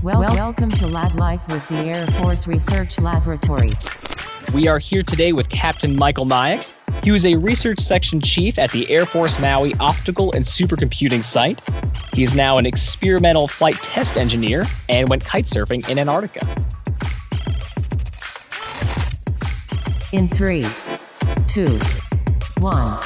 Well, welcome to Lab Life with the Air Force Research Laboratory. We are here today with Captain Michael Nayak. He was a research section chief at the Air Force Maui Optical and Supercomputing Site. He is now an experimental flight test engineer and went kite surfing in Antarctica. In three, two, one.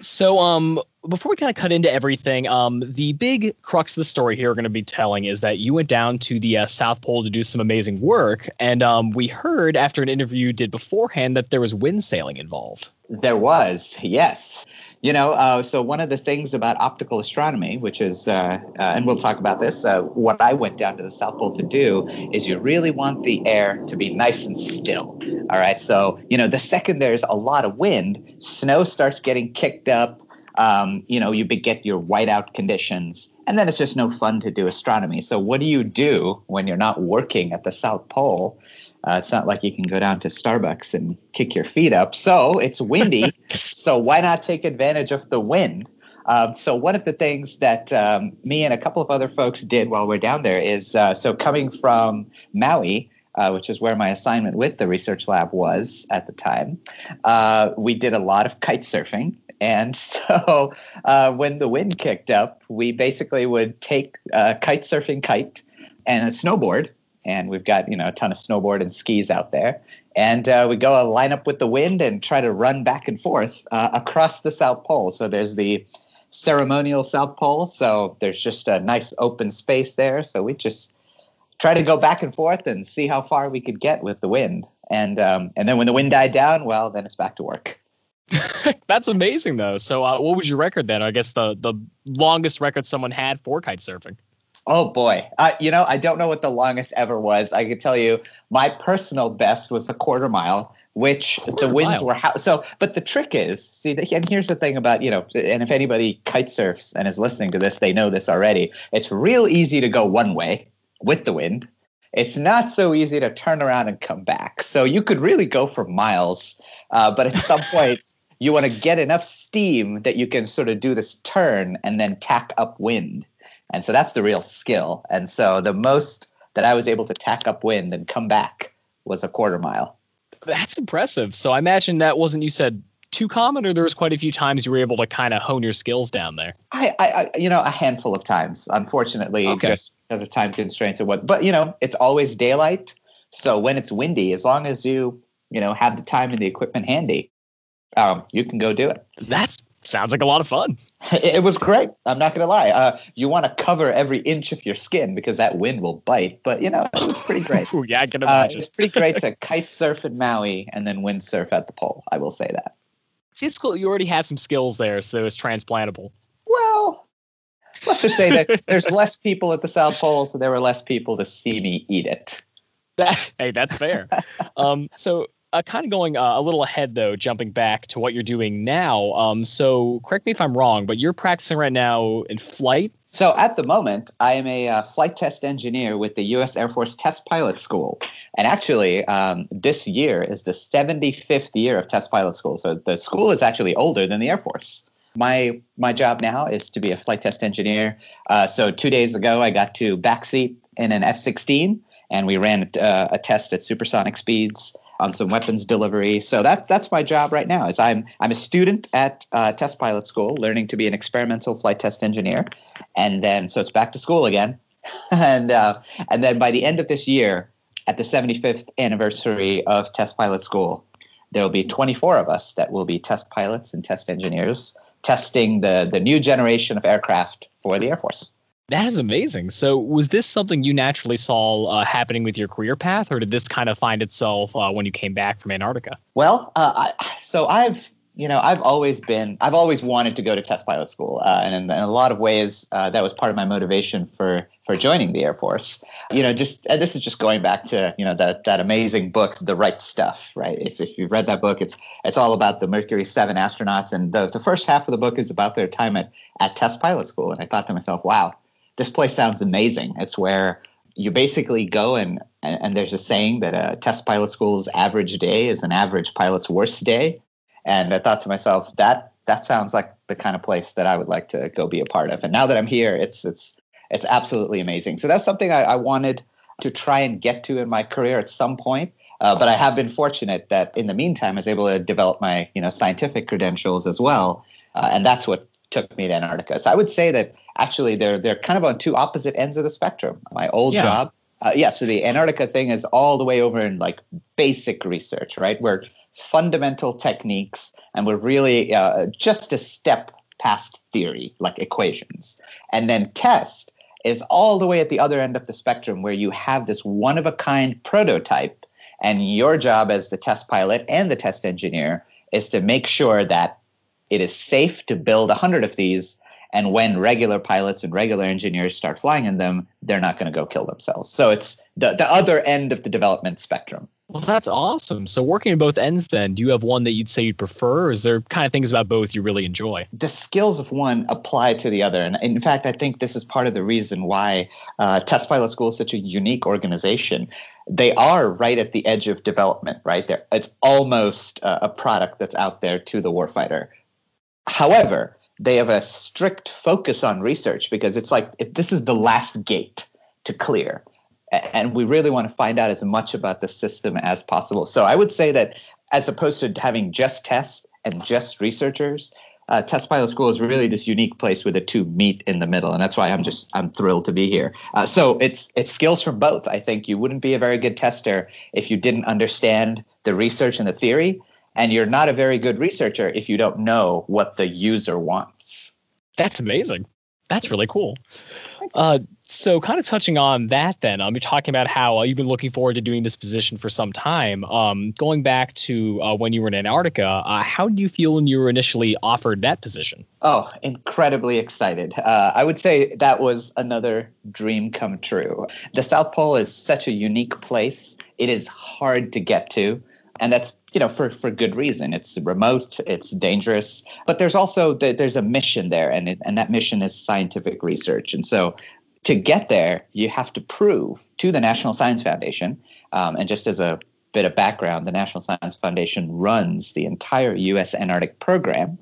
So, um, before we kind of cut into everything, um, the big crux of the story here we're going to be telling is that you went down to the uh, South Pole to do some amazing work, and um, we heard after an interview you did beforehand that there was wind sailing involved. There was, yes. You know, uh, so one of the things about optical astronomy, which is, uh, uh, and we'll talk about this, uh, what I went down to the South Pole to do is you really want the air to be nice and still. All right. So, you know, the second there's a lot of wind, snow starts getting kicked up. Um, you know, you get your whiteout conditions, and then it's just no fun to do astronomy. So, what do you do when you're not working at the South Pole? Uh, it's not like you can go down to Starbucks and kick your feet up. So it's windy. so why not take advantage of the wind? Um, so one of the things that um, me and a couple of other folks did while we're down there is uh, so coming from Maui, uh, which is where my assignment with the research lab was at the time, uh, we did a lot of kite surfing. And so uh, when the wind kicked up, we basically would take a kite surfing kite and a snowboard and we've got you know a ton of snowboard and skis out there. And uh, we go line up with the wind and try to run back and forth uh, across the south pole. So there's the ceremonial south pole. So there's just a nice open space there. So we just try to go back and forth and see how far we could get with the wind. And um, and then when the wind died down well then it's back to work That's amazing, though. So, uh, what was your record then? I guess the the longest record someone had for kite surfing. Oh boy. Uh, you know, I don't know what the longest ever was. I can tell you my personal best was a quarter mile, which quarter the winds mile. were how so. But the trick is, see, and here's the thing about, you know, and if anybody kite surfs and is listening to this, they know this already. It's real easy to go one way with the wind. It's not so easy to turn around and come back. So you could really go for miles, uh, but at some point, you want to get enough steam that you can sort of do this turn and then tack upwind and so that's the real skill. And so the most that I was able to tack up wind and come back was a quarter mile. That's impressive. So I imagine that wasn't you said too common, or there was quite a few times you were able to kind of hone your skills down there. I, I, you know, a handful of times. Unfortunately, okay. just because of time constraints and what. But you know, it's always daylight. So when it's windy, as long as you, you know, have the time and the equipment handy, um, you can go do it. That sounds like a lot of fun. It was great. I'm not going to lie. Uh, you want to cover every inch of your skin because that wind will bite. But you know, it was pretty great. Yeah, I can imagine. Uh, it's pretty great to kite surf in Maui and then windsurf at the pole. I will say that. See, it's cool. You already had some skills there, so it was transplantable. Well, let's just say that there's less people at the South Pole, so there were less people to see me eat it. That, hey, that's fair. um, so uh, kind of going uh, a little ahead though, jumping back to what you're doing now. Um, so correct me if I'm wrong, but you're practicing right now in flight. So at the moment, I am a uh, flight test engineer with the U.S. Air Force Test Pilot School, and actually, um, this year is the 75th year of Test Pilot School. So the school is actually older than the Air Force. My my job now is to be a flight test engineer. Uh, so two days ago, I got to backseat in an F-16, and we ran uh, a test at supersonic speeds on some weapons delivery. So that's that's my job right now. Is I'm I'm a student at uh, test pilot school, learning to be an experimental flight test engineer, and then so it's back to school again, and uh, and then by the end of this year, at the 75th anniversary of test pilot school, there will be 24 of us that will be test pilots and test engineers testing the the new generation of aircraft for the Air Force. That is amazing. So, was this something you naturally saw uh, happening with your career path, or did this kind of find itself uh, when you came back from Antarctica? Well, uh, I, so I've you know I've always been I've always wanted to go to test pilot school, uh, and in, in, a lot of ways uh, that was part of my motivation for for joining the Air Force. You know, just and this is just going back to you know that that amazing book, The Right Stuff, right? If if you've read that book, it's it's all about the Mercury Seven astronauts, and the the first half of the book is about their time at at test pilot school. And I thought to myself, wow this place sounds amazing. It's where you basically go and, and, there's a saying that a test pilot school's average day is an average pilot's worst day. And I thought to myself, that that sounds like the kind of place that I would like to go be a part of. And now that I'm here, it's it's it's absolutely amazing. So that's something I, I wanted to try and get to in my career at some point. Uh, but I have been fortunate that in the meantime, I was able to develop my you know scientific credentials as well, uh, and that's what took me to Antarctica. So I would say that actually they're they're kind of on two opposite ends of the spectrum. My old Yeah. job, uh, yeah. So the Antarctica thing is all the way over in like basic research, right? Where fundamental techniques, and we're really uh, just a step past theory, like equations, and then test is all the way at the other end of the spectrum where you have this one of a kind prototype and your job as the test pilot and the test engineer is to make sure that it is safe to build a hundred of these and when regular pilots and regular engineers start flying in them they're not going to go kill themselves so it's the, the other end of the development spectrum Well, that's awesome. So working at both ends, then, do you have one that you'd say you'd prefer, or is there kind of things about both you really enjoy? the skills of one apply to the other. And in fact, I think this is part of the reason why uh, Test Pilot School is such a unique organization. They are right at the edge of development, right? They're, it's almost uh, a product that's out there to the warfighter. However, they have a strict focus on research because it's like this is the last gate to clear. And we really want to find out as much about the system as possible. So I would say that as opposed to having just tests and just researchers, uh, Test Pilot School is really this unique place where the two meet in the middle, and that's why I'm just I'm thrilled to be here. Uh, so it's it's skills from both. I think you wouldn't be a very good tester if you didn't understand the research and the theory, and you're not a very good researcher if you don't know what the user wants. That's amazing. That's really cool. Uh, so, kind of touching on that, then, um, you're talking about how uh, you've been looking forward to doing this position for some time. Um, going back to uh, when you were in Antarctica, uh, how did you feel when you were initially offered that position? Oh, incredibly excited. Uh, I would say that was another dream come true. The South Pole is such a unique place. It is hard to get to. And that's, you know, for, for good reason. It's remote, it's dangerous, but there's also, there's a mission there, and, it, and that mission is scientific research. And so to get there, you have to prove to the National Science Foundation, um, and just as a bit of background, the National Science Foundation runs the entire U.S. Antarctic program.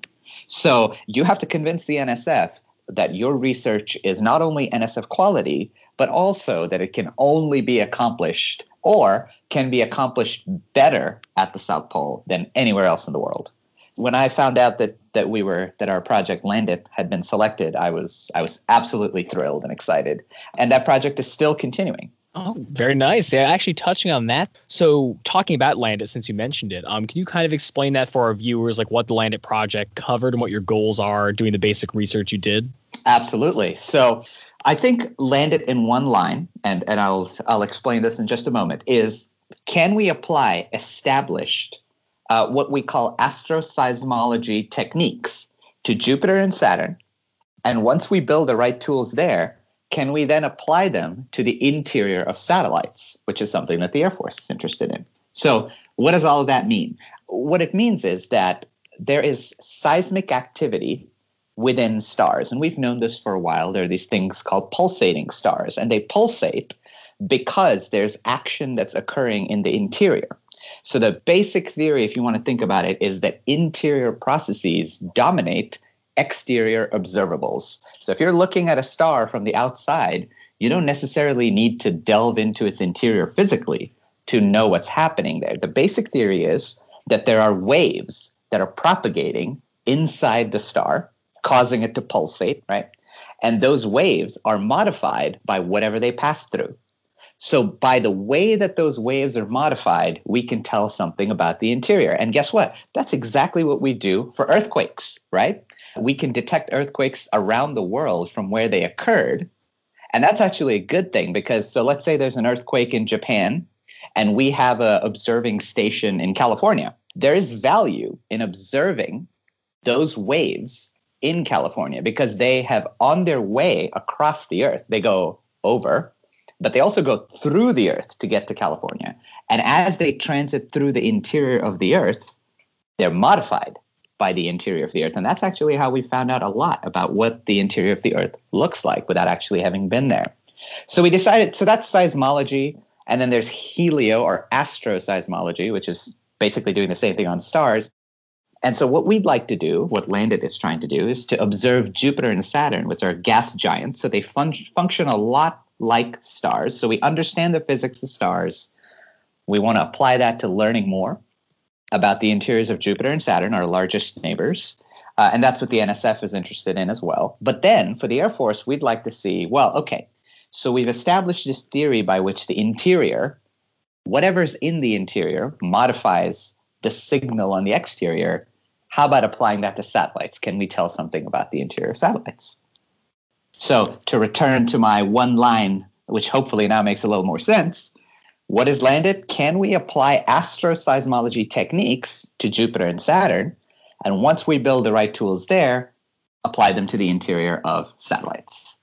So you have to convince the NSF that your research is not only NSF quality, but also that it can only be accomplished or can be accomplished better at the South Pole than anywhere else in the world. When I found out that that we were that our project Landit had been selected, I was I was absolutely thrilled and excited. And that project is still continuing. Oh, very nice. Yeah, actually touching on that. So, talking about Landit, since you mentioned it, um, can you kind of explain that for our viewers, like what the Landit project covered and what your goals are, doing the basic research you did? Absolutely. So I think Landit in one line, and, and I'll I'll explain this in just a moment, is can we apply established uh, what we call astroseismology techniques to Jupiter and Saturn? And once we build the right tools there, can we then apply them to the interior of satellites, which is something that the Air Force is interested in? So, what does all of that mean? What it means is that there is seismic activity within stars. And we've known this for a while. There are these things called pulsating stars, and they pulsate because there's action that's occurring in the interior. So, the basic theory, if you want to think about it, is that interior processes dominate exterior observables. So, if you're looking at a star from the outside, you don't necessarily need to delve into its interior physically to know what's happening there. The basic theory is that there are waves that are propagating inside the star, causing it to pulsate, right? And those waves are modified by whatever they pass through. So, by the way that those waves are modified, we can tell something about the interior. And guess what? That's exactly what we do for earthquakes, right? We can detect earthquakes around the world from where they occurred. And that's actually a good thing because, so let's say there's an earthquake in Japan and we have a observing station in California. There is value in observing those waves in California because they have on their way across the earth, they go over, but they also go through the earth to get to California. And as they transit through the interior of the earth, they're modified by the interior of the earth. And that's actually how we found out a lot about what the interior of the earth looks like without actually having been there. So we decided, so that's seismology. And then there's helio or astroseismology, which is basically doing the same thing on stars. And so, what we'd like to do, what Landit is trying to do, is to observe Jupiter and Saturn, which are gas giants. So, they fun- function a lot like stars. So, we understand the physics of stars. We want to apply that to learning more about the interiors of Jupiter and Saturn, our largest neighbors. Uh, and that's what the NSF is interested in as well. But then for the Air Force, we'd like to see well, okay, so we've established this theory by which the interior, whatever's in the interior, modifies the signal on the exterior how about applying that to satellites? Can we tell something about the interior of satellites? So, to return to my one line, which hopefully now makes a little more sense, what is Landit? Can we apply astroseismology techniques to Jupiter and Saturn? And once we build the right tools there, apply them to the interior of satellites.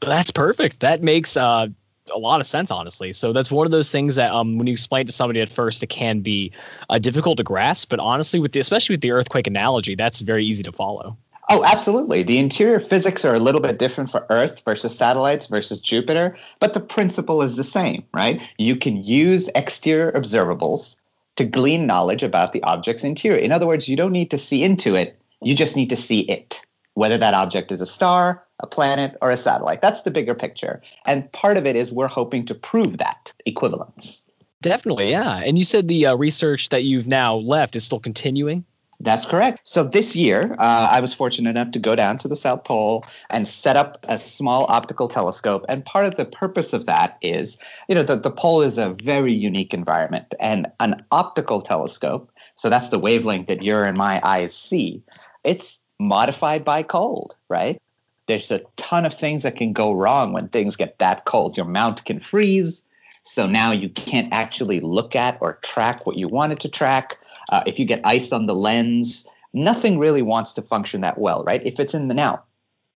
That's perfect. That makes uh, a lot of sense, honestly. So that's one of those things that um, when you explain to somebody at first, it can be uh, difficult to grasp. But honestly, with the, especially with the earthquake analogy, that's very easy to follow. Oh, absolutely. The interior physics are a little bit different for Earth versus satellites versus Jupiter, but the principle is the same, right? You can use exterior observables to glean knowledge about the object's interior. In other words, you don't need to see into it, you just need to see it, whether that object is a star, a planet, or a satellite. That's the bigger picture. And part of it is we're hoping to prove that equivalence. Definitely, yeah. And you said the uh, research that you've now left is still continuing? That's correct. So this year, uh, I was fortunate enough to go down to the South Pole and set up a small optical telescope. And part of the purpose of that is, you know, the, the pole is a very unique environment. And an optical telescope, so that's the wavelength that your and my eyes see, it's modified by cold, right? There's a ton of things that can go wrong when things get that cold. Your mount can freeze. So now you can't actually look at or track what you wanted to track. Uh, if you get ice on the lens, nothing really wants to function that well, right? If it's in the now,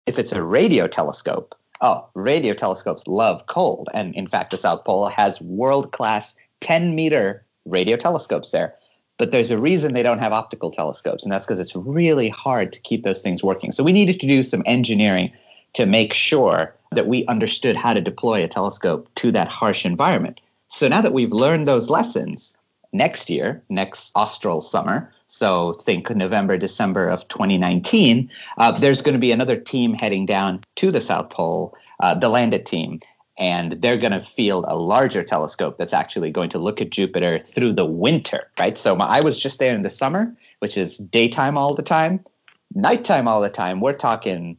if it's a radio telescope, oh, radio telescopes love cold. And in fact, the South Pole has world class 10 meter radio telescopes there. But there's a reason they don't have optical telescopes, and that's because it's really hard to keep those things working. So we needed to do some engineering to make sure that we understood how to deploy a telescope to that harsh environment. So now that we've learned those lessons, next year, next austral summer, so think November, December of 2019, uh, there's going to be another team heading down to the South Pole, uh, the Landit team and they're going to field a larger telescope that's actually going to look at Jupiter through the winter, right? So my, I was just there in the summer, which is daytime all the time, nighttime all the time. We're talking,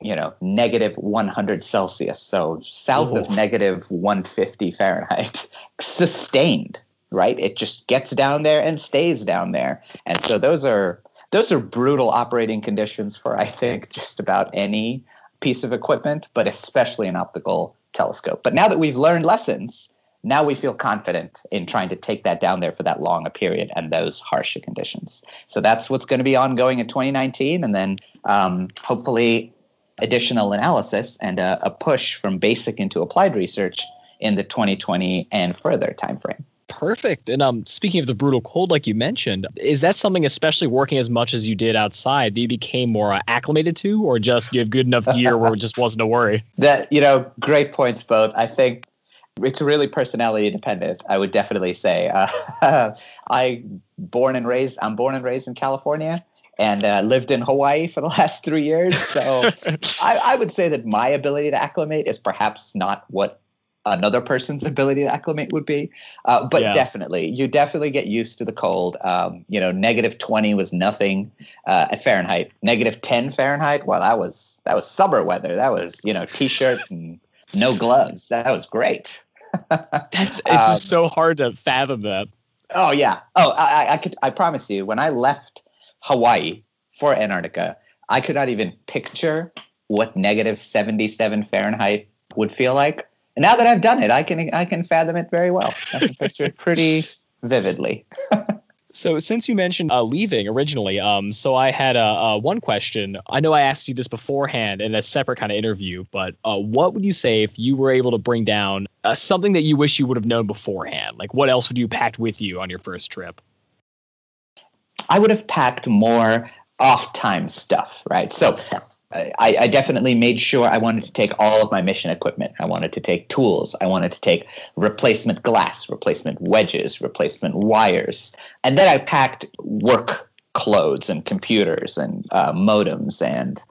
you know, negative 100 Celsius, so south Ooh. of negative 150 Fahrenheit, sustained, right? It just gets down there and stays down there, and so those are those are brutal operating conditions for I think just about any piece of equipment, but especially an optical telescope. But now that we've learned lessons, now we feel confident in trying to take that down there for that long a period and those harsher conditions. So that's what's going to be ongoing in 2019, and then um, hopefully additional analysis and a, a push from basic into applied research in the 2020 and further timeframe. Perfect. And um, speaking of the brutal cold, like you mentioned, is that something, especially working as much as you did outside, that you became more uh, acclimated to, or just you have good enough gear where it just wasn't a worry? That you know, great points both. I think it's really personality dependent. I would definitely say. Uh, I born and raised. I'm born and raised in California and uh, lived in Hawaii for the last three years. So I, I, would say that my ability to acclimate is perhaps not what another person's ability to acclimate would be. Uh, but yeah. definitely, you definitely get used to the cold. Um, you know, negative twenty was nothing uh, at Fahrenheit. Negative ten Fahrenheit. Well, that was that was summer weather. That was you know t-shirt and no gloves. That was great. That's it's um, so hard to fathom that. Oh yeah. Oh, I, I could. I promise you, when I left Hawaii for Antarctica, I could not even picture what negative seventy-seven Fahrenheit would feel like now that I've done it, I can I can fathom it very well. I can picture it pretty vividly. so since you mentioned uh, leaving originally, um, so I had a, uh, one question. I know I asked you this beforehand in a separate kind of interview, but uh, what would you say if you were able to bring down uh, something that you wish you would have known beforehand? Like what else would you packed with you on your first trip? I would have packed more off time stuff, right? So I, I, definitely made sure I wanted to take all of my mission equipment. I wanted to take tools. I wanted to take replacement glass, replacement wedges, replacement wires. And then I packed work clothes and computers and uh, modems and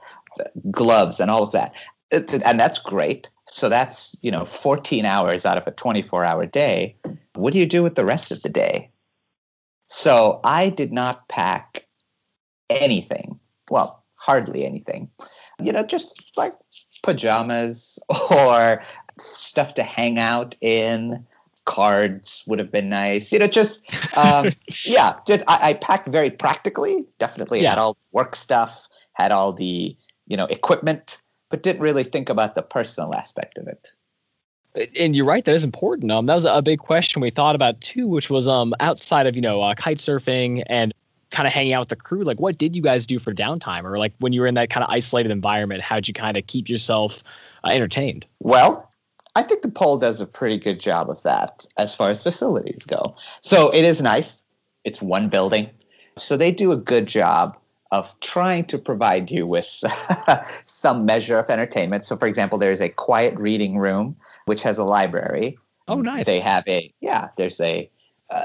gloves and all of that. And that's great. So that's, you know, 14 hours out of a 24 hour day. What do you do with the rest of the day? So I did not pack anything. Well, hardly anything. You know, just like pajamas or stuff to hang out in. Cards would have been nice. You know, just um, yeah. Just I, I, packed very practically. Definitely yeah. had all work stuff, had all the you know equipment, but didn't really think about the personal aspect of it. And you're right, that is important. Um, that was a big question we thought about too, which was um outside of you know uh, kite surfing and kind of hanging out with the crew. Like, what did you guys do for downtime, or like when you were in that kind of isolated environment? How'd you kind of keep yourself uh, entertained? Well, I think the pole does a pretty good job of that as far as facilities go. So it is nice. It's one building. So they do a good job of trying to provide you with some measure of entertainment. So, for example, there's a quiet reading room, which has a library. Oh, nice. They have a, yeah, there's a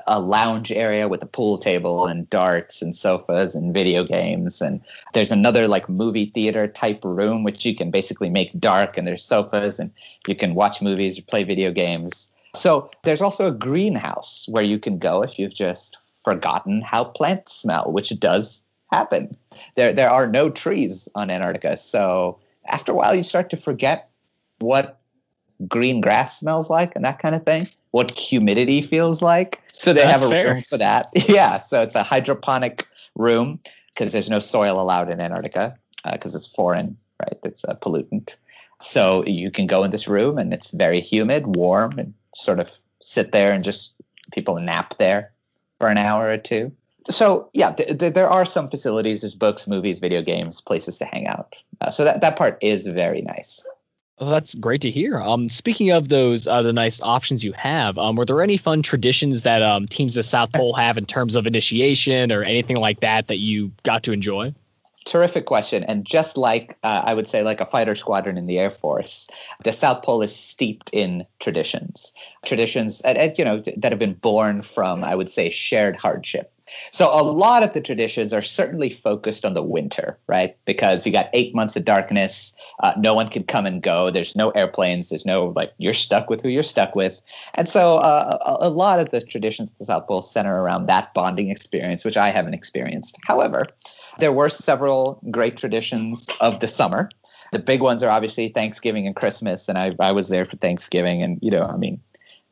a lounge area with a pool table and darts and sofas and video games. And there's another like movie theater type room which you can basically make dark and there's sofas and you can watch movies or play video games. So there's also a greenhouse where you can go if you've just forgotten how plants smell which does happen. There there are no trees on antarctica so after a while you start to forget what green grass smells like and that kind of thing, what humidity feels like. So they That's have a fair. room for that. yeah. So it's a hydroponic room because there's no soil allowed in Antarctica because uh, it's foreign, right? It's a pollutant. So you can go in this room and it's very humid, warm, and sort of sit there and just people nap there for an hour or two. So yeah, th- th- there are some facilities. There's books, movies, video games, places to hang out. Uh, so that that part is very nice. Well, that's great to hear. Um, speaking of those, uh, the nice options you have, um, were there any fun traditions that um, teams the South Pole have in terms of initiation or anything like that that you got to enjoy? Terrific question. And just like uh, I would say, like a fighter squadron in the Air Force, the South Pole is steeped in traditions, traditions, you know, that have been born from, I would say, shared hardship. So a lot of the traditions are certainly focused on the winter, right? Because you got eight months of darkness. Uh, no one can come and go. There's no airplanes. There's no like you're stuck with who you're stuck with. And so uh, a, a, lot of the traditions of the South Pole center around that bonding experience, which I haven't experienced. However, there were several great traditions of the summer. The big ones are obviously Thanksgiving and Christmas, and I, I was there for Thanksgiving, and you know, I mean,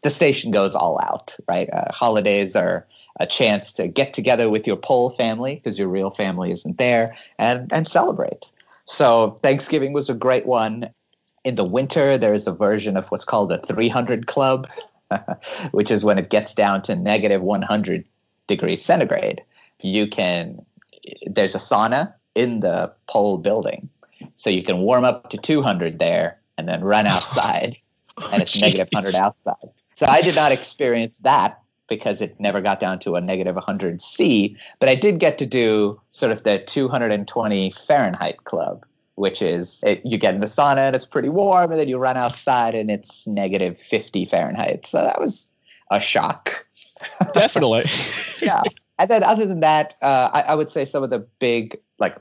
the station goes all out, right? Uh, holidays are a chance to get together with your pole family because your real family isn't there and and celebrate. So Thanksgiving was a great one. In the winter, there is a version of what's called a 300 club, which is when it gets down to negative 100 degrees centigrade. You can there's a sauna in the pole building, so you can warm up to 200 there and then run outside, and it's oh, negative 100 outside. So I did not experience that because it never got down to a negative 100 C. But I did get to do sort of the 220 Fahrenheit club, which is it, you get in the sauna and it's pretty warm, and then you run outside and it's negative 50 Fahrenheit. So that was a shock. Definitely. yeah. And then other than that, uh, I, I would say some of the big like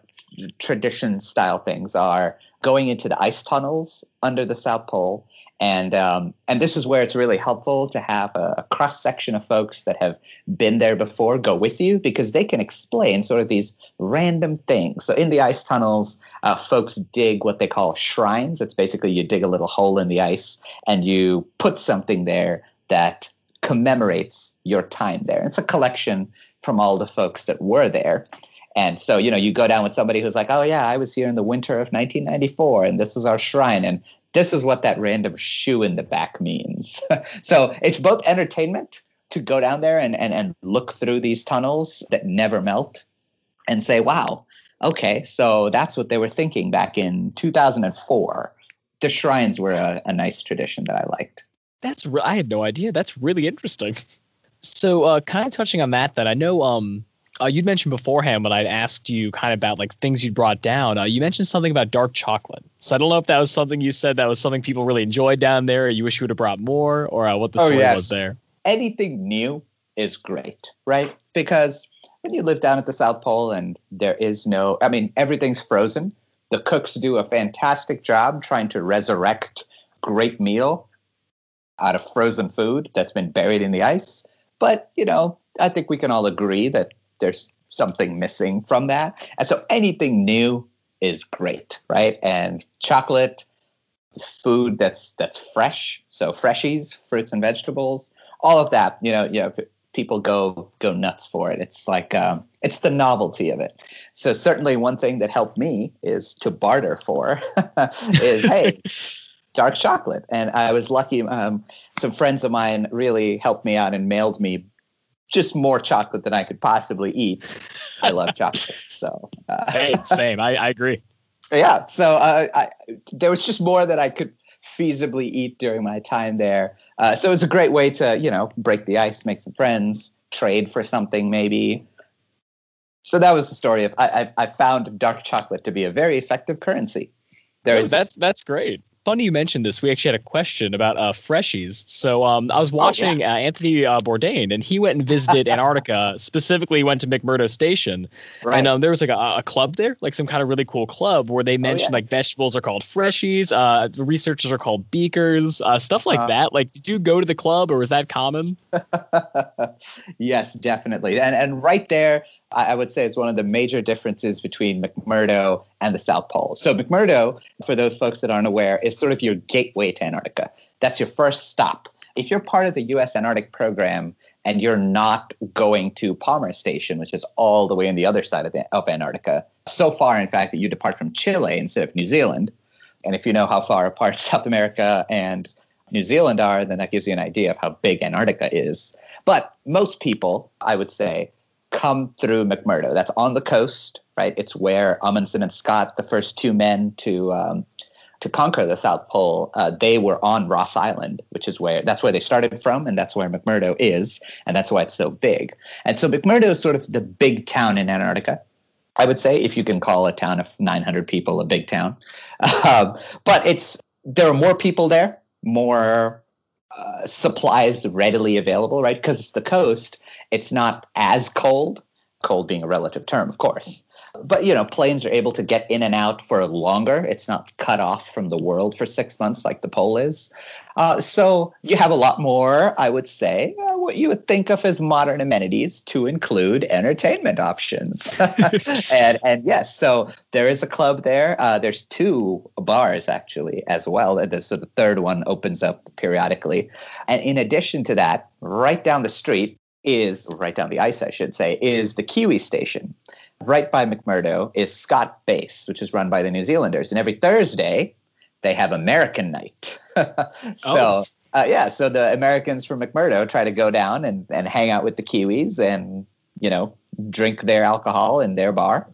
tradition style things are going into the ice tunnels under the South Pole and um, and this is where it's really helpful to have a, a cross section of folks that have been there before go with you because they can explain sort of these random things. So in the ice tunnels, uh, folks dig what they call shrines. It's basically you dig a little hole in the ice and you put something there that commemorates your time there. It's a collection from all the folks that were there. And so, you know, you go down with somebody who's like, oh, yeah, I was here in the winter of 1994 and this was our shrine. And this is what that random shoe in the back means. so it's both entertainment to go down there and, and, and look through these tunnels that never melt and say, wow, okay, so that's what they were thinking back in 2004. The shrines were a, a nice tradition that I liked. That's I had no idea. That's really interesting. So, uh, kind of touching on that, that I know um, uh, you'd mentioned beforehand when I'd asked you kind of about like things you brought down. Uh, you mentioned something about dark chocolate. So I don't know if that was something you said that was something people really enjoyed down there, or you wish you would have brought more, or uh, what the oh, story yes. was there. Anything new is great, right? Because when you live down at the South Pole and there is no, I mean, everything's frozen. The cooks do a fantastic job trying to resurrect great meal out of frozen food that's been buried in the ice. But, you know, I think we can all agree that there's something missing from that. And so anything new is great, right? And chocolate, food that's that's fresh, so freshies, fruits and vegetables, all of that, you know, you know, people go go nuts for it. It's like um, it's the novelty of it. So certainly one thing that helped me is to barter for is hey, dark chocolate. And I was lucky. Um, some friends of mine really helped me out and mailed me just more chocolate than I could possibly eat. I love chocolate. So, uh, hey, same. I, I agree. Yeah. So uh, I, there was just more that I could feasibly eat during my time there. Uh, so it was a great way to, you know, break the ice, make some friends, trade for something maybe. So that was the story of I, I, I found dark chocolate to be a very effective currency. There is that's that's great funny you mentioned this. We actually had a question about uh, freshies. So um, I was watching oh, yeah. uh, Anthony uh, Bourdain, and he went and visited Antarctica. Specifically, went to McMurdo Station, right. and um, there was like a, a, club there, like some kind of really cool club where they mentioned oh, yes. like vegetables are called freshies, uh, the researchers are called beakers, uh, stuff like uh-huh. that. Like, did you go to the club, or was that common? yes, definitely. And and right there, I, I would say it's one of the major differences between McMurdo and the South Pole. So McMurdo, for those folks that aren't aware, is sort of your gateway to Antarctica. That's your first stop. If you're part of the U.S. Antarctic program and you're not going to Palmer Station, which is all the way on the other side of, the, of Antarctica, so far, in fact, that you depart from Chile instead of New Zealand. And if you know how far apart South America and New Zealand are, then that gives you an idea of how big Antarctica is. But most people, I would say, come through McMurdo. That's on the coast, right? It's where Amundsen and Scott, the first two men to um, to conquer the South Pole, uh, they were on Ross Island, which is where that's where they started from, and that's where McMurdo is, and that's why it's so big. And so McMurdo is sort of the big town in Antarctica. I would say, if you can call a town of 900 people a big town, uh, but it's there are more people there, more uh, supplies readily available, right? Because it's the coast, it's not as cold. Cold being a relative term, of course. But you know, planes are able to get in and out for longer. It's not cut off from the world for six months like the pole is. Uh, so you have a lot more, I would say, uh, what you would think of as modern amenities to include entertainment options. and and yes, so there is a club there. Uh, there's two bars actually as well. And So the third one opens up periodically. And in addition to that, right down the street is right down the ice, I should say, is the Kiwi station right by McMurdo is Scott Base, which is run by the New Zealanders. And every Thursday, they have American night. so, oh. uh, yeah, so the Americans from McMurdo try to go down and, and hang out with the Kiwis and, you know, drink their alcohol in their bar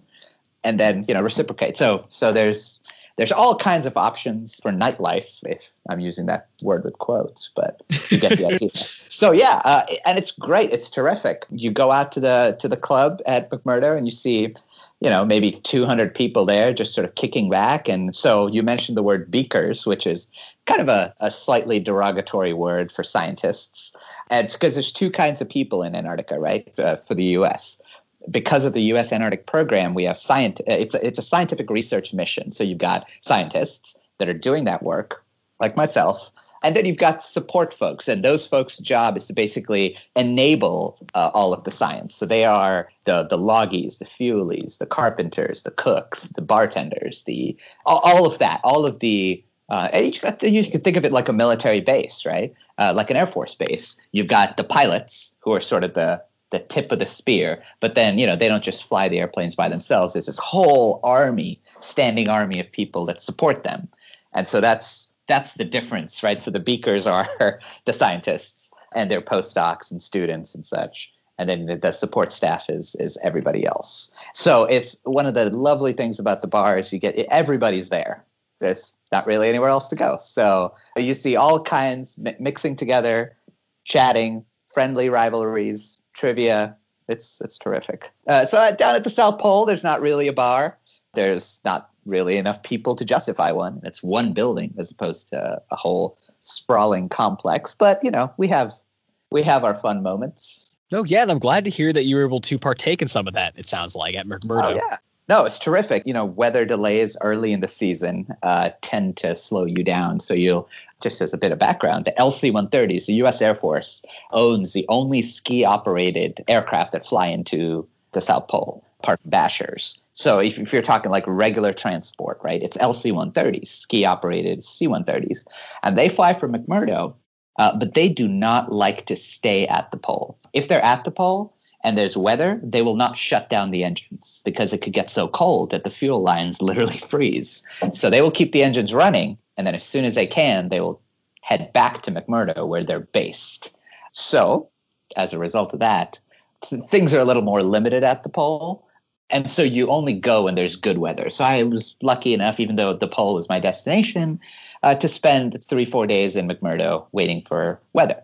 and then, you know, reciprocate. So, so there's there's all kinds of options for nightlife if i'm using that word with quotes but you get the idea. So yeah uh, and it's great it's terrific. You go out to the to the club at mcmurdo and you see you know maybe 200 people there just sort of kicking back. And so you mentioned the word beakers which is kind of a, a slightly derogatory word for scientists. And it's because there's two kinds of people in antarctica right? Uh, for the us because of the U.S. Antarctic Program, we have science. It's a, it's a scientific research mission. So you've got scientists that are doing that work, like myself, and then you've got support folks, and those folks' job is to basically enable uh, all of the science. So they are the the loggies, the fuelies, the carpenters, the cooks, the bartenders, the all, all of that, all of the uh, you, you, can think of it like a military base, right? Uh, like an Air Force base. You've got the pilots who are sort of the the tip of the spear. But then, you know, they don't just fly the airplanes by themselves. There's this whole army, standing army of people that support them. And so that's that's the difference, right? So the beakers are the scientists and their postdocs and students and such. And then the, support staff is is everybody else. So it's one of the lovely things about the bar is you get everybody's there. There's not really anywhere else to go. So you see all kinds mixing together, chatting, friendly rivalries, trivia. It's it's terrific. Uh, so uh, down at the South Pole, there's not really a bar. There's not really enough people to justify one. It's one building as opposed to a whole sprawling complex. But you know, we have we have our fun moments. Oh yeah, and I'm glad to hear that you were able to partake in some of that. It sounds like at McMurdo. Oh, yeah. No, it's terrific. You know, weather delays early in the season uh, tend to slow you down. So you'll just as a bit of background, the LC-130s, the U.S. Air Force owns the only ski-operated aircraft that fly into the South Pole, part Bashers. So if, if you're talking like regular transport, right, it's LC-130s, ski-operated C-130s, and they fly from McMurdo, uh, but they do not like to stay at the pole. If they're at the pole, and there's weather, they will not shut down the engines because it could get so cold that the fuel lines literally freeze. So they will keep the engines running, and then as soon as they can, they will head back to McMurdo where they're based. So, as a result of that, th- things are a little more limited at the pole. And so you only go when there's good weather. So I was lucky enough, even though the pole was my destination, uh, to spend three, four days in McMurdo waiting for weather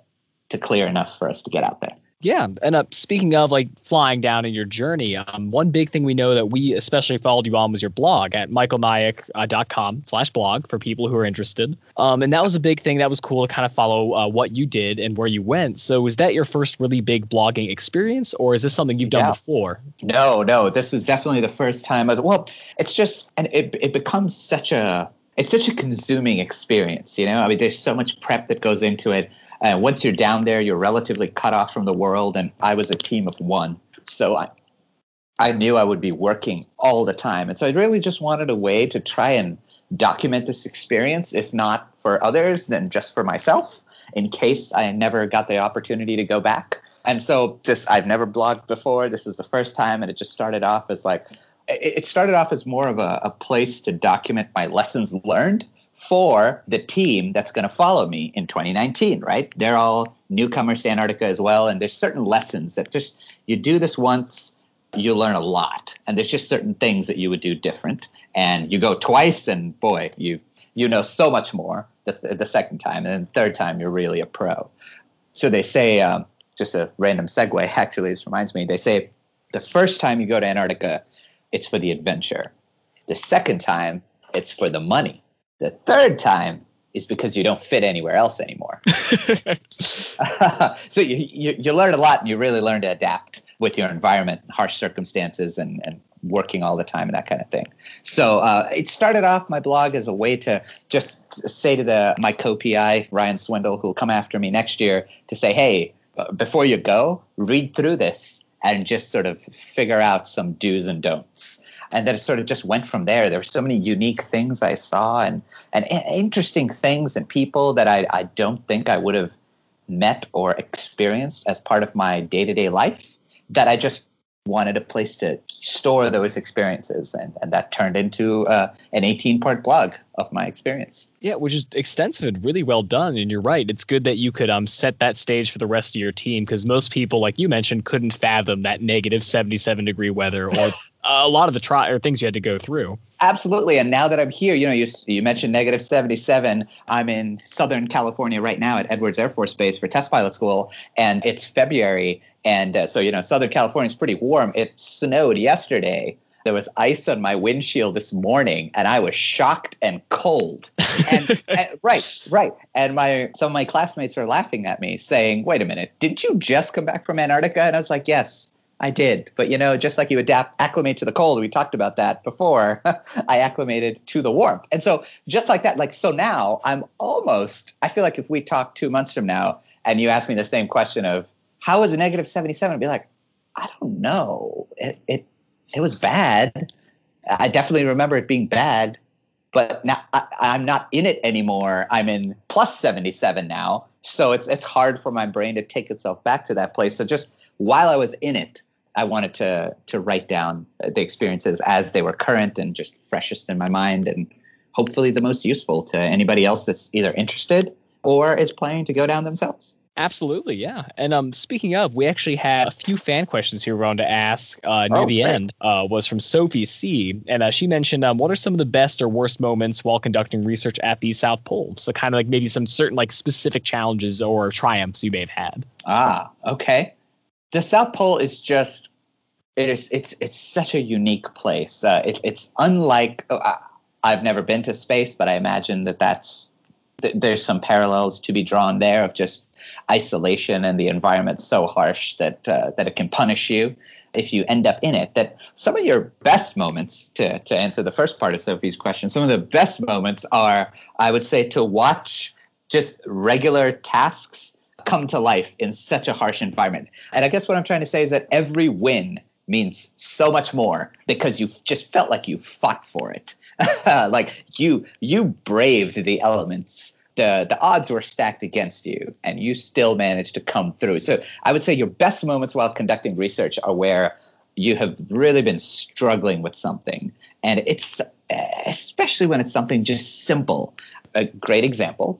to clear enough for us to get out there. Yeah, and uh, speaking of like flying down in your journey, um, one big thing we know that we especially followed you on was your blog at michaelnayak.com uh, slash blog for people who are interested. Um, and that was a big thing that was cool to kind of follow uh, what you did and where you went. So was that your first really big blogging experience, or is this something you've done yeah. before? No, no, this is definitely the first time. As well, it's just and it it becomes such a it's such a consuming experience. You know, I mean, there's so much prep that goes into it and once you're down there, you're relatively cut off from the world. And I was a team of one. So I, I knew I would be working all the time. And so I really just wanted a way to try and document this experience, if not for others, then just for myself, in case I never got the opportunity to go back. And so this I've never blogged before. This is the first time, and it just started off as like it started off as more of a, a place to document my lessons learned for the team that's going to follow me in 2019, right? They're all newcomers to Antarctica as well. And there's certain lessons that just, you do this once, you learn a lot. And there's just certain things that you would do different. And you go twice, and boy, you you know so much more the, the second time. And then the third time, you're really a pro. So they say, um, just a random segue, actually, this reminds me, they say the first time you go to Antarctica, it's for the adventure. The second time, it's for the money the third time is because you don't fit anywhere else anymore. so you, you, you learn a lot and you really learn to adapt with your environment, harsh circumstances, and, and working all the time and that kind of thing. So uh, it started off my blog as a way to just say to the my co-PI Ryan Swindle, who'll come after me next year, to say, hey, uh, before you go, read through this and just sort of figure out some do's and don'ts and then it sort of just went from there. There were so many unique things I saw and and interesting things and people that I, I don't think I would have met or experienced as part of my day to day life that I just wanted a place to store those experiences and, and that turned into uh, an 18 part blog of my experience. Yeah which is extensive and really well done and you're right it's good that you could um, set that stage for the rest of your team because most people like you mentioned couldn't fathom that negative 77 degree weather or a lot of the try or things you had to go through. Absolutely and now that i'm here you know you, you mentioned negative 77 i'm in southern california right now at edwards air force base for test pilot school and it's february and uh, so, you know, Southern California is pretty warm. It snowed yesterday. There was ice on my windshield this morning, and I was shocked and cold. And, and, right, right. And my some of my classmates are laughing at me, saying, "Wait a minute, didn't you just come back from Antarctica?" And I was like, "Yes, I did. But you know, just like you adapt, acclimate to the cold, we talked about that before. I acclimated to the warmth, and so just like that, like so now, I'm almost. I feel like if we talk two months from now, and you ask me the same question of how was a negative 77? I'd be like, I don't know. It, it, it was bad. I definitely remember it being bad, but now I, I'm not in it anymore. I'm in plus 77 now. So it's, it's hard for my brain to take itself back to that place. So just while I was in it, I wanted to to write down the experiences as they were current and just freshest in my mind, and hopefully the most useful to anybody else that's either interested or is planning to go down themselves. Absolutely, yeah. And um, speaking of, we actually had a few fan questions here we wanted to ask uh, near oh, the great. end. Uh, was from Sophie C, and uh, she mentioned, um, what are some of the best or worst moments while conducting research at the South Pole? So, kind of like maybe some certain like specific challenges or triumphs you may have had. Ah, okay. The South Pole is just it is it's it's such a unique place. Uh, it, it's unlike oh, I, I've never been to space, but I imagine that that's th- there's some parallels to be drawn there of just isolation and the environment so harsh that uh, that it can punish you if you end up in it. That some of your best moments, to to answer the first part of Sophie's question, some of the best moments are, I would say, to watch just regular tasks come to life in such a harsh environment. And I guess what I'm trying to say is that every win means so much more because you just felt like you fought for it. like you you braved the elements. The the odds were stacked against you and you still managed to come through. So I would say your best moments while conducting research are where you have really been struggling with something and it's especially when it's something just simple. A great example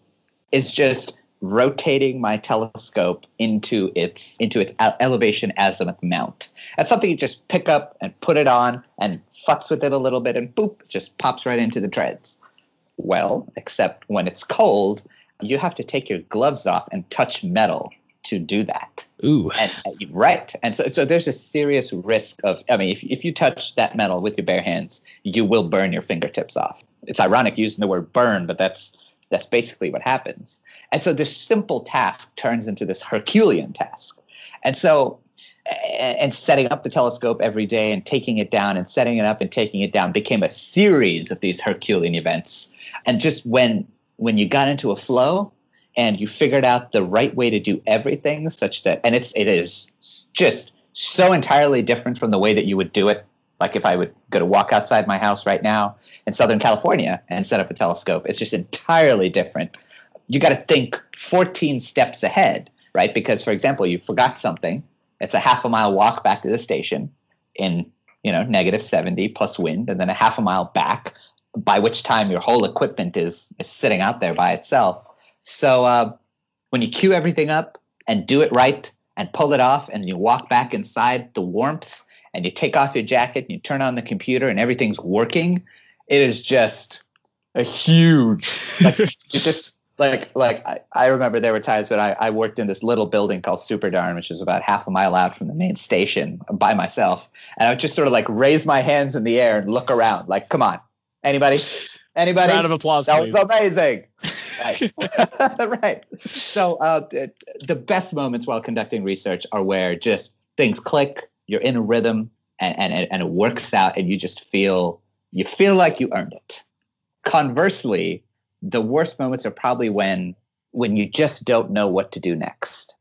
is just rotating my telescope into its into its elevation azimuth mount. That's something you just pick up and put it on and futz with it a little bit and boop, just pops right into the treads. Well, except when it's cold, you have to take your gloves off and touch metal to do that. Ooh. And, uh, right. And so, so there's a serious risk of, I mean, if, if you touch that metal with your bare hands, you will burn your fingertips off. It's ironic using the word burn, but that's that's basically what happens. And so this simple task turns into this Herculean task. And so, and setting up the telescope every day and taking it down and setting it up and taking it down became a series of these Herculean events. And just when when you got into a flow and you figured out the right way to do everything, such that and it's it is just so entirely different from the way that you would do it like if I would go to walk outside my house right now in Southern California and set up a telescope, it's just entirely different. You got to think 14 steps ahead, right? Because, for example, you forgot something. It's a half a mile walk back to the station in, you know, negative 70 plus wind, and then a half a mile back, by which time your whole equipment is, is sitting out there by itself. So uh, when you queue everything up and do it right and pull it off, and you walk back inside the warmth and you take off your jacket and you turn on the computer and everything's working, it is just a huge like you just like like I, I remember there were times when I, I worked in this little building called SuperDARN, which is about half a mile out from the main station by myself. And I would just sort of like raise my hands in the air and look around, like, come on, anybody? Anybody? Round of applause. That please. was amazing. right. right. So uh, the best moments while conducting research are where just things click, you're in a rhythm and, and, and it works out and you just feel you feel like you earned it conversely the worst moments are probably when when you just don't know what to do next.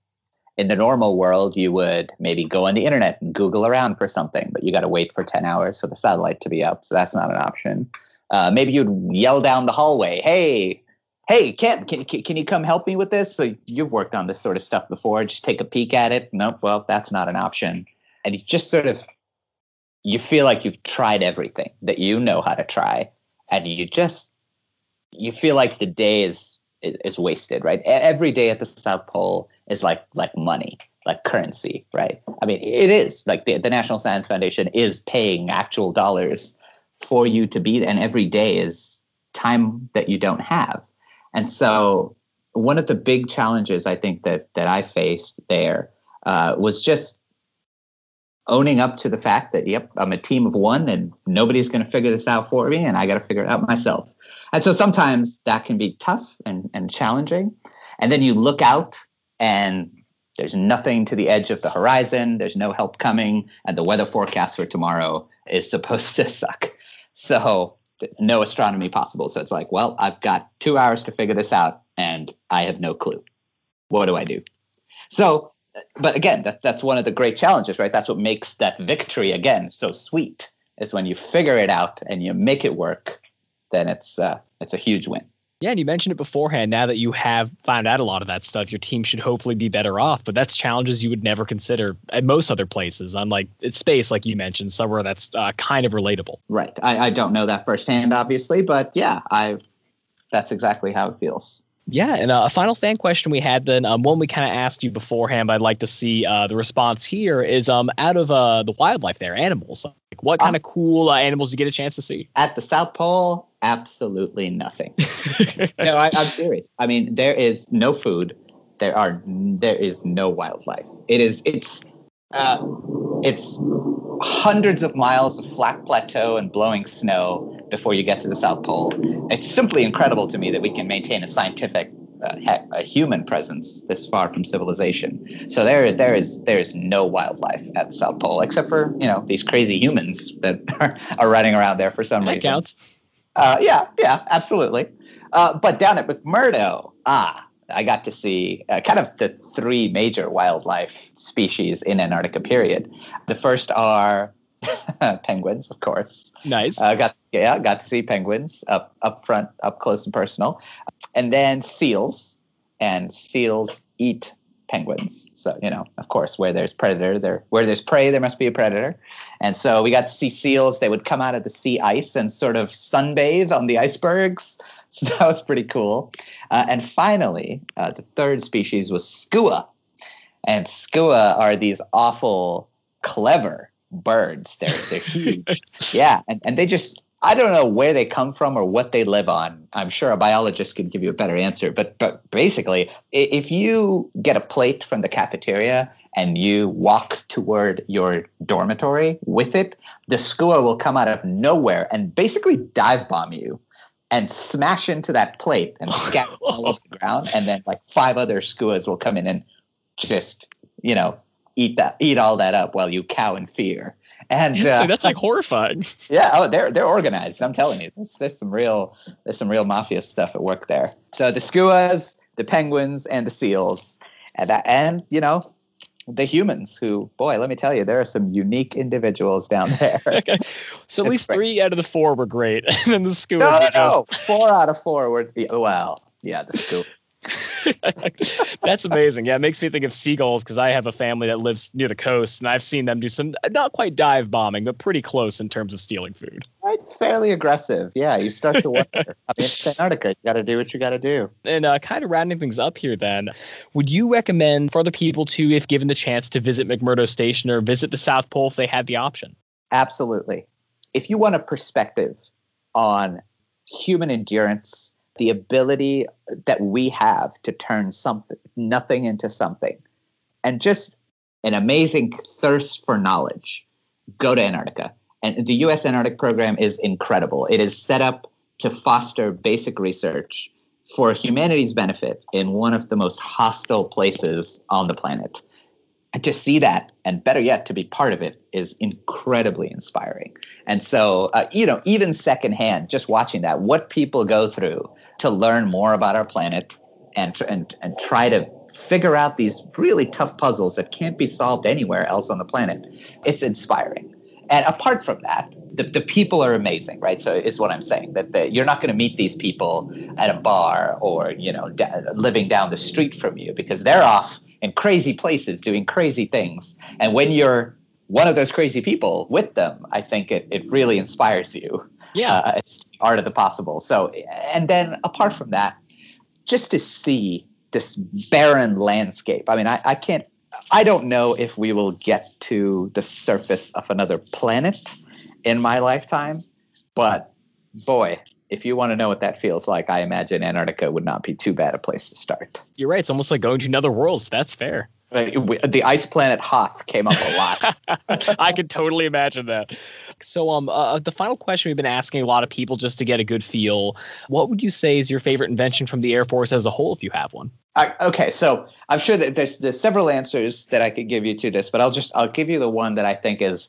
In the normal world you would maybe go on the internet and google around for something but you got to wait for 10 hours for the satellite to be up so that's not an option. Uh, maybe you'd yell down the hallway hey hey Kent, can, can, can you come help me with this? So you've worked on this sort of stuff before just take a peek at it. Nope well that's not an option. And you just sort of you feel like you've tried everything that you know how to try and you just you feel like the day is is, wasted right? Every day at the south pole is like like money like currency right? I mean it is like the, the national science foundation is paying actual dollars for you to be and every day is time that you don't have. And so one of the big challenges i think that that i faced there uh, was just owning up to the fact that yep i'm a team of one and nobody's going to figure this out for me and i got to figure it out myself and so sometimes that can be tough and, and challenging. And then you look out and there's nothing to the edge of the horizon. There's no help coming. And the weather forecast for tomorrow is supposed to suck. So no astronomy possible. So it's like well i've got two hours to figure this out and i have no clue. What do i do? So but again, that, that's one of the great challenges, right? That's what makes that victory again so sweet. Is when you figure it out and you make it work, then it's uh, it's a huge win. Yeah, and you mentioned it beforehand. Now that you have found out a lot of that stuff, your team should hopefully be better off. But that's challenges you would never consider at most other places. Unlike it's space, like you mentioned, somewhere that's uh, kind of relatable. Right. I, I don't know that firsthand, obviously, but yeah, I. That's exactly how it feels. Yeah, and uh, a final fan question we had then, um, one we kind of asked you beforehand, but I'd like to see uh, the response here is um, out of uh, the wildlife there, animals. Like what kind of cool uh, animals do you get a chance to see? At the South Pole, absolutely nothing. no, I, I'm serious. I mean, there is no food. There are there is no wildlife. It is it's uh, it's hundreds of miles of flat plateau and blowing snow before you get to the South Pole. It's simply incredible to me that we can maintain a scientific a, a, human presence this far from civilization. So there, there is there is no wildlife at the South Pole except for you know these crazy humans that are, are running around there for some that reason. counts. Uh, yeah, yeah, absolutely. Uh, but down at McMurdo, ah, I got to see uh, kind of the three major wildlife species in Antarctica. Period. The first are penguins, of course. Nice. Uh, got yeah, got to see penguins up up front, up close and personal, and then seals. And seals eat penguins. So you know, of course, where there's predator, there where there's prey, there must be a predator. And so we got to see seals. They would come out of the sea ice and sort of sunbathe on the icebergs. So that was pretty cool. Uh, and finally, uh, the third species was skua. And skua are these awful, clever birds. They're they're huge. yeah, and, and they just I don't know where they come from or what they live on. I'm sure a biologist could give you a better answer. But but basically, if you get a plate from the cafeteria and you walk toward your dormitory with it, the skua will come out of nowhere and basically dive bomb you and smash into that plate and scatter all over the ground. And then like five other skuas will come in and just, you know, eat that eat all that up while you cow in fear. And uh, that's like horrifying. Yeah, oh, they're they're organized. I'm telling you, there's, there's some real there's some real mafia stuff at work there. So the skuas, the penguins, and the seals, and and you know the humans who boy let me tell you there are some unique individuals down there okay. so at least great. three out of the four were great and then the skuas no, no, no. four out of four were the well yeah the school That's amazing. Yeah, it makes me think of seagulls because I have a family that lives near the coast, and I've seen them do some not quite dive bombing, but pretty close in terms of stealing food. Right, fairly aggressive. Yeah, you start to wonder. I mean, it's Antarctica. You got to do what you got to do. And uh, kind of rounding things up here, then, would you recommend for other people to, if given the chance, to visit McMurdo Station or visit the South Pole if they had the option? Absolutely. If you want a perspective on human endurance the ability that we have to turn something nothing into something. And just an amazing thirst for knowledge. Go to antarctica. And the us antarctic program is incredible. It is set up to foster basic research for humanity's benefit in one of the most hostile places on the planet and to see that and better yet to be part of it is incredibly inspiring. And so uh, you know even secondhand just watching that what people go through to learn more about our planet and, and, and try to figure out these really tough puzzles that can't be solved anywhere else on the planet it's inspiring. And apart from that the, the people are amazing right? So is what i'm saying that the, you're not going to meet these people at a bar or you know da- living down the street from you because they're off in crazy places doing crazy things. And when you're one of those crazy people with them, I think it, it really inspires you. Yeah. Uh, it's art of the possible. So, and then apart from that, just to see this barren landscape. I mean, I, I can't, I don't know if we will get to the surface of another planet in my lifetime, but boy, if you want to know what that feels like, I imagine Antarctica would not be too bad a place to start. You're right. It's almost like going to another world. That's fair. The ice planet Hoth came up a lot. I could totally imagine that. So, um, uh, the final question we've been asking a lot of people just to get a good feel. What would you say is your favorite invention from the Air Force as a whole, if you have one? Uh, okay, so I'm sure that there's there's several answers that I could give you to this, but I'll just I'll give you the one that I think is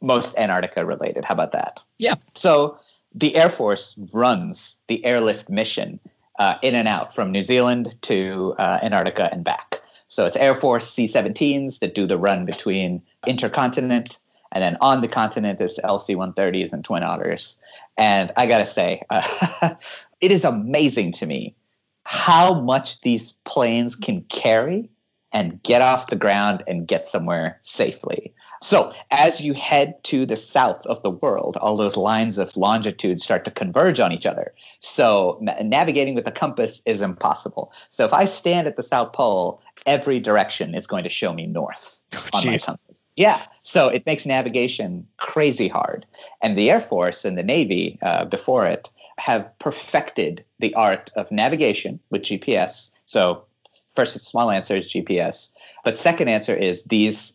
most Antarctica related. How about that? Yeah. So the Air Force runs the airlift mission uh, in and out from New Zealand to uh, Antarctica and back. So it's Air Force C 17s that do the run between intercontinent, and then on the continent, it's LC 130s and Twin Otters. And I got to say, uh, it is amazing to me how much these planes can carry and get off the ground and get somewhere safely. So, as you head to the south of the world, all those lines of longitude start to converge on each other. So, na- navigating with a compass is impossible. So, if I stand at the South Pole, every direction is going to show me north on my compass. Yeah. So, it makes navigation crazy hard. And the Air Force and the Navy uh, before it have perfected the art of navigation with GPS. So, first, small answer is GPS. But second answer is these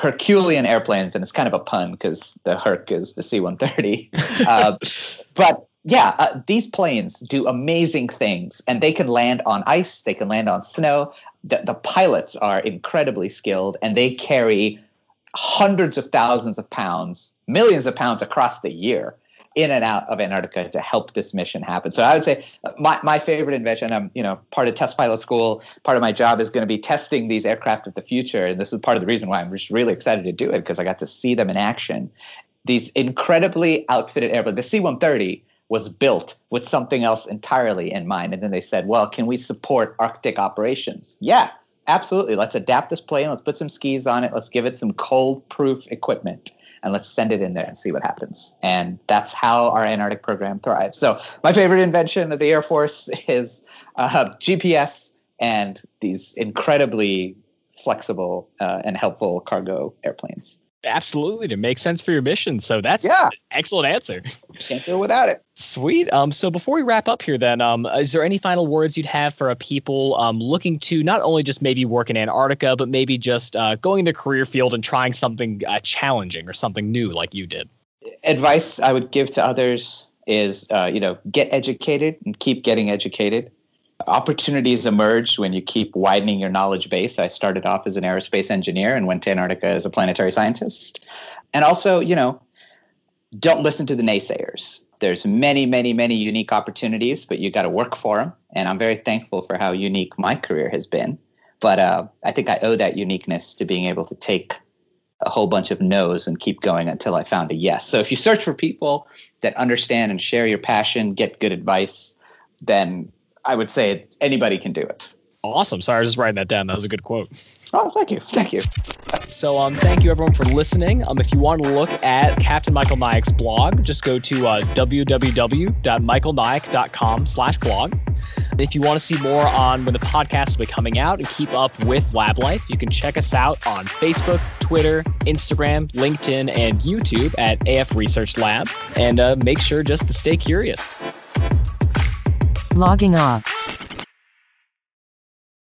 Herculean airplanes, and it's kind of a pun because the Herc is the C 130. uh, but yeah, uh, these planes do amazing things, and they can land on ice. They can land on snow. The, the pilots are incredibly skilled, and they carry hundreds of thousands of pounds, millions of pounds across the year in and out of Antarctica to help this mission happen. So I would say uh, my, my favorite invention, I'm you know part of test pilot school, part of my job is going to be testing these aircraft of the future. And this is part of the reason why I'm just really excited to do it because I got to see them in action. These incredibly outfitted airplanes, the C-130 was built with something else entirely in mind. And then they said, well, can we support Arctic operations? Yeah, absolutely. Let's adapt this plane. Let's put some skis on it. Let's give it some cold proof equipment and let's send it in there and see what happens. And that's how our Antarctic program thrives. So, my favorite invention of the Air Force is uh, GPS and these incredibly flexible uh, and helpful cargo airplanes. Absolutely, to make sense for your mission. So that's yeah, excellent answer. Can't do without it. Sweet. Um, so before we wrap up here, then, um, is there any final words you'd have for a people um looking to not only just maybe work in Antarctica, but maybe just uh, going the career field and trying something uh, challenging or something new like you did? Advice I would give to others is, uh, you know, get educated and keep getting educated opportunities emerge when you keep widening your knowledge base. I started off as an aerospace engineer and went to Antarctica as a planetary scientist. And also, you know, don't listen to the naysayers. There's many, many, many unique opportunities, but you got to work for them. And I'm very thankful for how unique my career has been. But uh, I think I owe that uniqueness to being able to take a whole bunch of no's and keep going until I found a yes. So if you search for people that understand and share your passion, get good advice, then I would say anybody can do it. Awesome. Sorry, I was just writing that down. That was a good quote. Oh, thank you. Thank you. So, um, thank you everyone for listening. Um, if you want to look at Captain Michael Naik's blog, just go to uh, www.michaelnaik.com slash blog. If you want to see more on when the podcast will be coming out and keep up with Lab Life, you can check us out on Facebook, Twitter, Instagram, LinkedIn, and YouTube at AF Research Lab. And uh, make sure just to stay curious Logging off.